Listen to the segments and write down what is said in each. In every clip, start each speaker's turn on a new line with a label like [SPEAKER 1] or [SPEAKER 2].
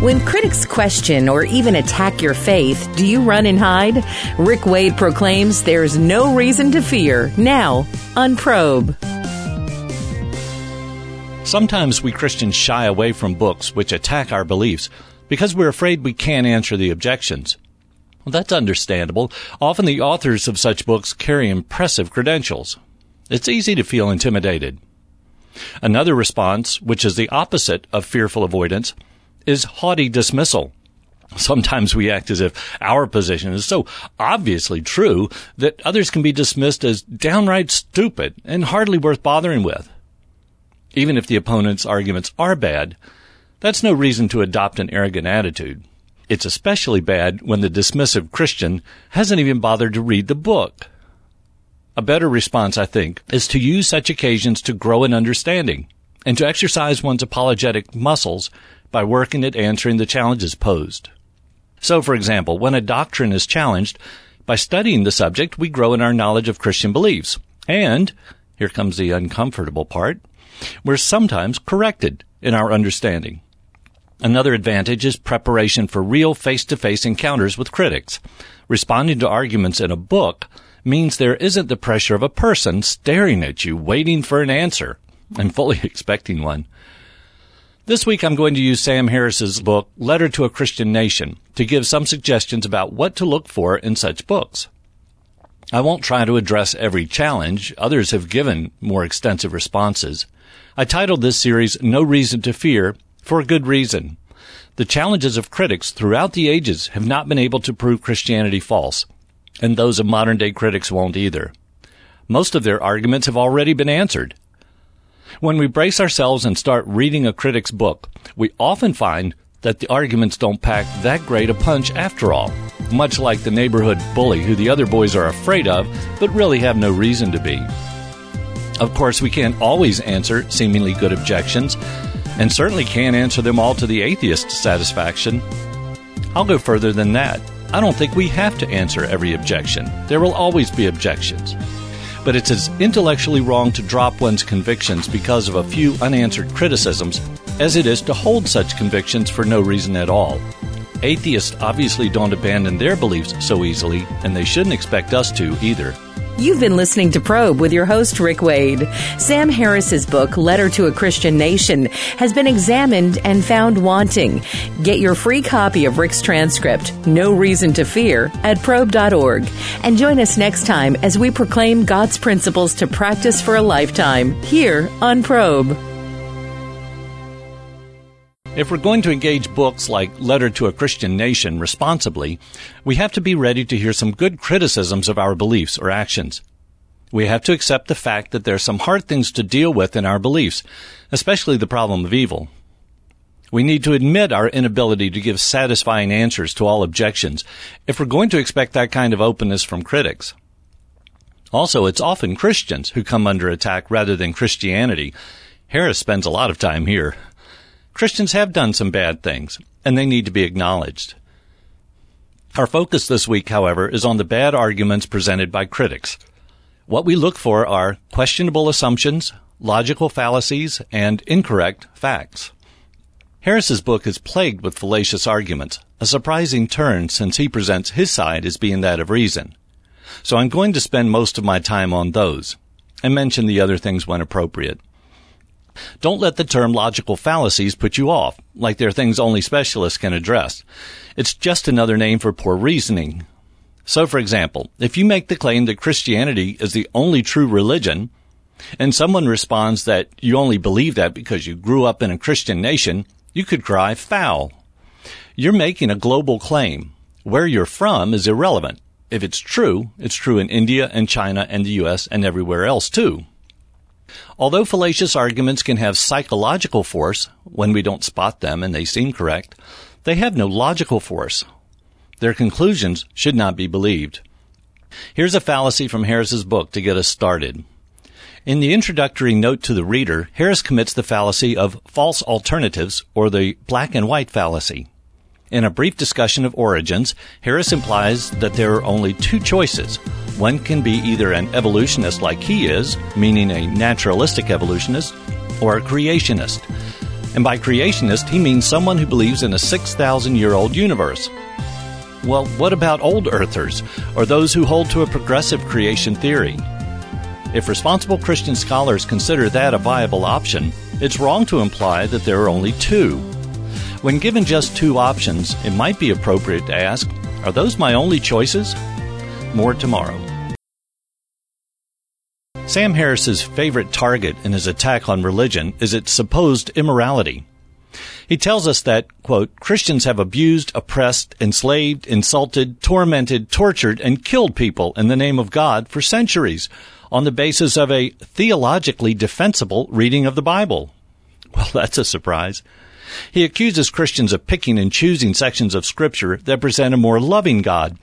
[SPEAKER 1] When critics question or even attack your faith, do you run and hide? Rick Wade proclaims there's no reason to fear. Now, on Probe.
[SPEAKER 2] Sometimes we Christians shy away from books which attack our beliefs because we're afraid we can't answer the objections. Well, that's understandable. Often the authors of such books carry impressive credentials. It's easy to feel intimidated. Another response, which is the opposite of fearful avoidance, is haughty dismissal. Sometimes we act as if our position is so obviously true that others can be dismissed as downright stupid and hardly worth bothering with. Even if the opponent's arguments are bad, that's no reason to adopt an arrogant attitude. It's especially bad when the dismissive Christian hasn't even bothered to read the book. A better response, I think, is to use such occasions to grow in understanding and to exercise one's apologetic muscles by working at answering the challenges posed. So, for example, when a doctrine is challenged, by studying the subject, we grow in our knowledge of Christian beliefs. And, here comes the uncomfortable part, we're sometimes corrected in our understanding. Another advantage is preparation for real face-to-face encounters with critics. Responding to arguments in a book means there isn't the pressure of a person staring at you, waiting for an answer, and fully expecting one. This week I'm going to use Sam Harris's book, Letter to a Christian Nation, to give some suggestions about what to look for in such books. I won't try to address every challenge. Others have given more extensive responses. I titled this series No Reason to Fear for a good reason. The challenges of critics throughout the ages have not been able to prove Christianity false, and those of modern day critics won't either. Most of their arguments have already been answered. When we brace ourselves and start reading a critic's book, we often find that the arguments don't pack that great a punch after all, much like the neighborhood bully who the other boys are afraid of, but really have no reason to be. Of course, we can't always answer seemingly good objections, and certainly can't answer them all to the atheist's satisfaction. I'll go further than that. I don't think we have to answer every objection. There will always be objections but it's as intellectually wrong to drop one's convictions because of a few unanswered criticisms as it is to hold such convictions for no reason at all. Atheists obviously don't abandon their beliefs so easily, and they shouldn't expect us to either.
[SPEAKER 1] You've been listening to Probe with your host, Rick Wade. Sam Harris's book, Letter to a Christian Nation, has been examined and found wanting. Get your free copy of Rick's transcript, No Reason to Fear, at probe.org. And join us next time as we proclaim God's principles to practice for a lifetime here on Probe.
[SPEAKER 2] If we're going to engage books like Letter to a Christian Nation responsibly, we have to be ready to hear some good criticisms of our beliefs or actions. We have to accept the fact that there are some hard things to deal with in our beliefs, especially the problem of evil. We need to admit our inability to give satisfying answers to all objections if we're going to expect that kind of openness from critics. Also, it's often Christians who come under attack rather than Christianity. Harris spends a lot of time here. Christians have done some bad things, and they need to be acknowledged. Our focus this week, however, is on the bad arguments presented by critics. What we look for are questionable assumptions, logical fallacies, and incorrect facts. Harris's book is plagued with fallacious arguments, a surprising turn since he presents his side as being that of reason. So I'm going to spend most of my time on those and mention the other things when appropriate. Don't let the term logical fallacies put you off, like they're things only specialists can address. It's just another name for poor reasoning. So, for example, if you make the claim that Christianity is the only true religion, and someone responds that you only believe that because you grew up in a Christian nation, you could cry foul. You're making a global claim. Where you're from is irrelevant. If it's true, it's true in India and China and the US and everywhere else too. Although fallacious arguments can have psychological force when we don't spot them and they seem correct, they have no logical force. Their conclusions should not be believed. Here's a fallacy from Harris's book to get us started. In the introductory note to the reader, Harris commits the fallacy of false alternatives or the black and white fallacy. In a brief discussion of origins, Harris implies that there are only two choices. One can be either an evolutionist like he is, meaning a naturalistic evolutionist, or a creationist. And by creationist, he means someone who believes in a 6,000 year old universe. Well, what about old earthers, or those who hold to a progressive creation theory? If responsible Christian scholars consider that a viable option, it's wrong to imply that there are only two. When given just two options, it might be appropriate to ask, are those my only choices? More tomorrow. Sam Harris's favorite target in his attack on religion is its supposed immorality. He tells us that, quote, Christians have abused, oppressed, enslaved, insulted, tormented, tortured, and killed people in the name of God for centuries on the basis of a theologically defensible reading of the Bible. Well, that's a surprise. He accuses Christians of picking and choosing sections of Scripture that present a more loving God,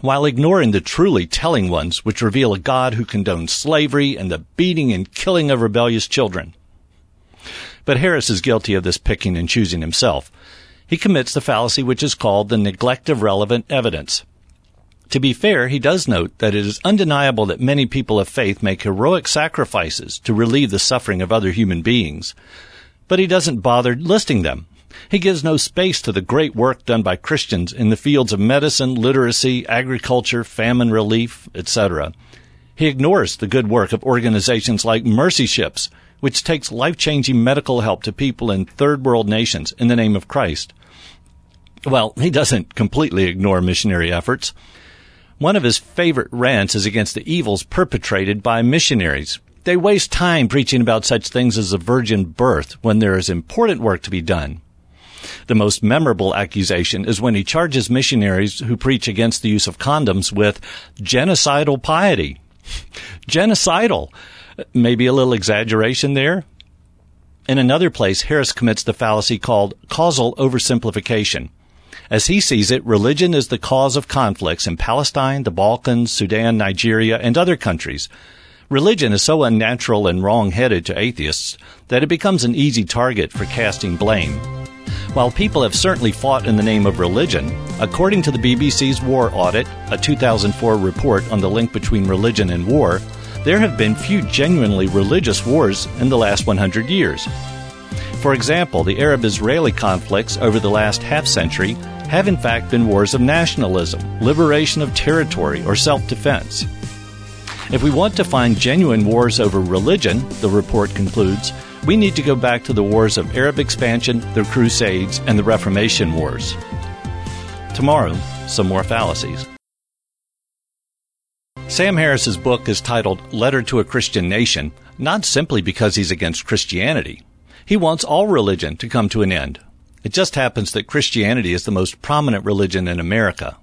[SPEAKER 2] while ignoring the truly telling ones which reveal a God who condones slavery and the beating and killing of rebellious children. But Harris is guilty of this picking and choosing himself. He commits the fallacy which is called the neglect of relevant evidence. To be fair, he does note that it is undeniable that many people of faith make heroic sacrifices to relieve the suffering of other human beings. But he doesn't bother listing them. He gives no space to the great work done by Christians in the fields of medicine, literacy, agriculture, famine relief, etc. He ignores the good work of organizations like Mercy Ships, which takes life-changing medical help to people in third world nations in the name of Christ. Well, he doesn't completely ignore missionary efforts. One of his favorite rants is against the evils perpetrated by missionaries. They waste time preaching about such things as a virgin birth when there is important work to be done. The most memorable accusation is when he charges missionaries who preach against the use of condoms with genocidal piety. genocidal. Maybe a little exaggeration there? In another place, Harris commits the fallacy called causal oversimplification. As he sees it, religion is the cause of conflicts in Palestine, the Balkans, Sudan, Nigeria, and other countries. Religion is so unnatural and wrong-headed to atheists that it becomes an easy target for casting blame. While people have certainly fought in the name of religion, according to the BBC's War Audit, a 2004 report on the link between religion and war, there have been few genuinely religious wars in the last 100 years. For example, the Arab Israeli conflicts over the last half century have in fact been wars of nationalism, liberation of territory, or self defense. If we want to find genuine wars over religion, the report concludes, we need to go back to the wars of Arab expansion, the Crusades, and the Reformation Wars. Tomorrow, some more fallacies. Sam Harris's book is titled Letter to a Christian Nation, not simply because he's against Christianity. He wants all religion to come to an end. It just happens that Christianity is the most prominent religion in America.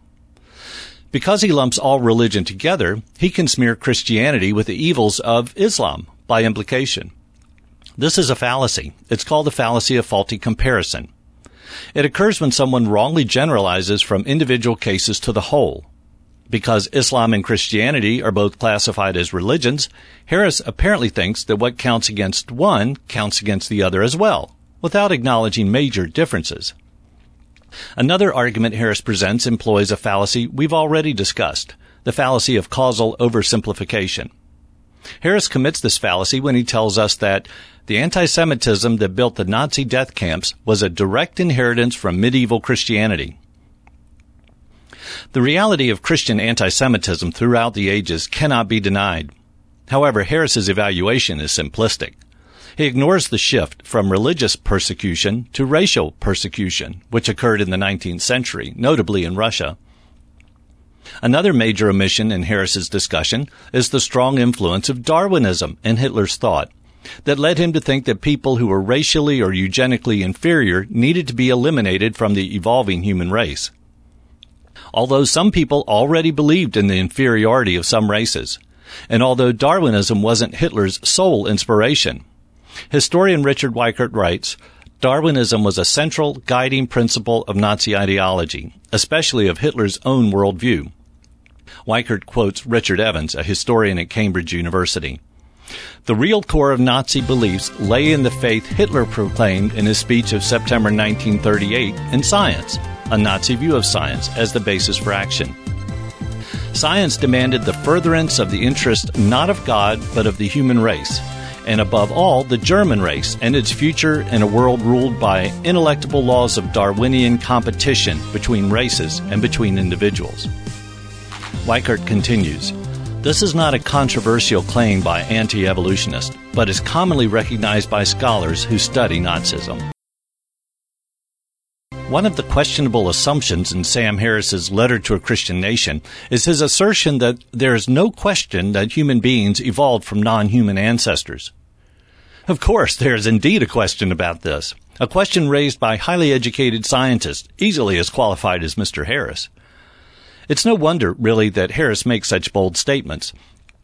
[SPEAKER 2] Because he lumps all religion together, he can smear Christianity with the evils of Islam by implication. This is a fallacy. It's called the fallacy of faulty comparison. It occurs when someone wrongly generalizes from individual cases to the whole. Because Islam and Christianity are both classified as religions, Harris apparently thinks that what counts against one counts against the other as well without acknowledging major differences. Another argument Harris presents employs a fallacy we've already discussed, the fallacy of causal oversimplification. Harris commits this fallacy when he tells us that the anti-Semitism that built the Nazi death camps was a direct inheritance from medieval Christianity. The reality of Christian anti-Semitism throughout the ages cannot be denied. However, Harris's evaluation is simplistic. He ignores the shift from religious persecution to racial persecution, which occurred in the 19th century, notably in Russia. Another major omission in Harris's discussion is the strong influence of Darwinism in Hitler's thought that led him to think that people who were racially or eugenically inferior needed to be eliminated from the evolving human race. Although some people already believed in the inferiority of some races, and although Darwinism wasn't Hitler's sole inspiration, Historian Richard Weikart writes, Darwinism was a central guiding principle of Nazi ideology, especially of Hitler's own worldview. Weikart quotes Richard Evans, a historian at Cambridge University. The real core of Nazi beliefs lay in the faith Hitler proclaimed in his speech of September 1938 in science, a Nazi view of science as the basis for action. Science demanded the furtherance of the interest not of God, but of the human race, and above all, the German race and its future in a world ruled by ineluctable laws of Darwinian competition between races and between individuals. Weikart continues This is not a controversial claim by anti evolutionists, but is commonly recognized by scholars who study Nazism. One of the questionable assumptions in Sam Harris's Letter to a Christian Nation is his assertion that there is no question that human beings evolved from non-human ancestors. Of course, there is indeed a question about this, a question raised by highly educated scientists, easily as qualified as Mr. Harris. It's no wonder, really, that Harris makes such bold statements.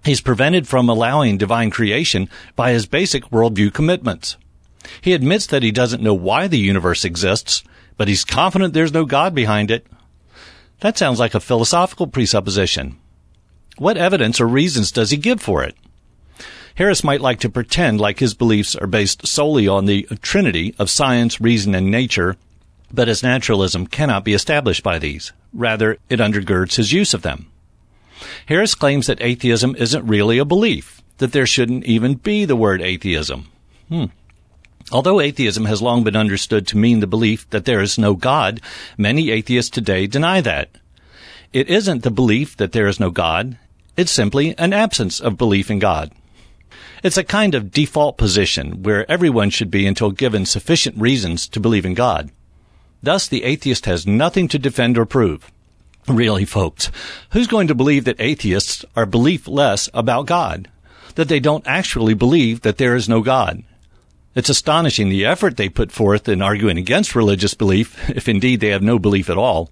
[SPEAKER 2] He's prevented from allowing divine creation by his basic worldview commitments. He admits that he doesn't know why the universe exists, but he's confident there's no God behind it. That sounds like a philosophical presupposition. What evidence or reasons does he give for it? Harris might like to pretend like his beliefs are based solely on the trinity of science, reason, and nature, but his naturalism cannot be established by these. Rather, it undergirds his use of them. Harris claims that atheism isn't really a belief, that there shouldn't even be the word atheism. Hmm. Although atheism has long been understood to mean the belief that there is no God, many atheists today deny that. It isn't the belief that there is no God, it's simply an absence of belief in God. It's a kind of default position where everyone should be until given sufficient reasons to believe in God. Thus, the atheist has nothing to defend or prove. Really, folks, who's going to believe that atheists are beliefless about God? That they don't actually believe that there is no God? It's astonishing the effort they put forth in arguing against religious belief, if indeed they have no belief at all.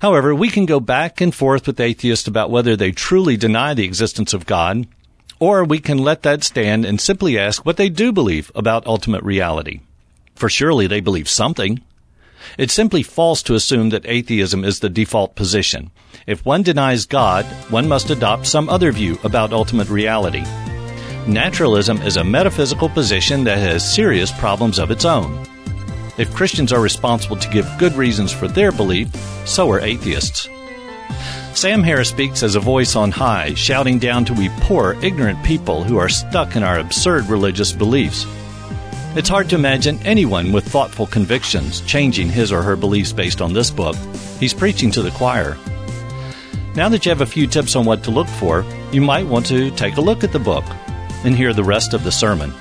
[SPEAKER 2] However, we can go back and forth with atheists about whether they truly deny the existence of God, or we can let that stand and simply ask what they do believe about ultimate reality. For surely they believe something. It's simply false to assume that atheism is the default position. If one denies God, one must adopt some other view about ultimate reality. Naturalism is a metaphysical position that has serious problems of its own. If Christians are responsible to give good reasons for their belief, so are atheists. Sam Harris speaks as a voice on high, shouting down to we poor, ignorant people who are stuck in our absurd religious beliefs. It's hard to imagine anyone with thoughtful convictions changing his or her beliefs based on this book. He's preaching to the choir. Now that you have a few tips on what to look for, you might want to take a look at the book and hear the rest of the sermon.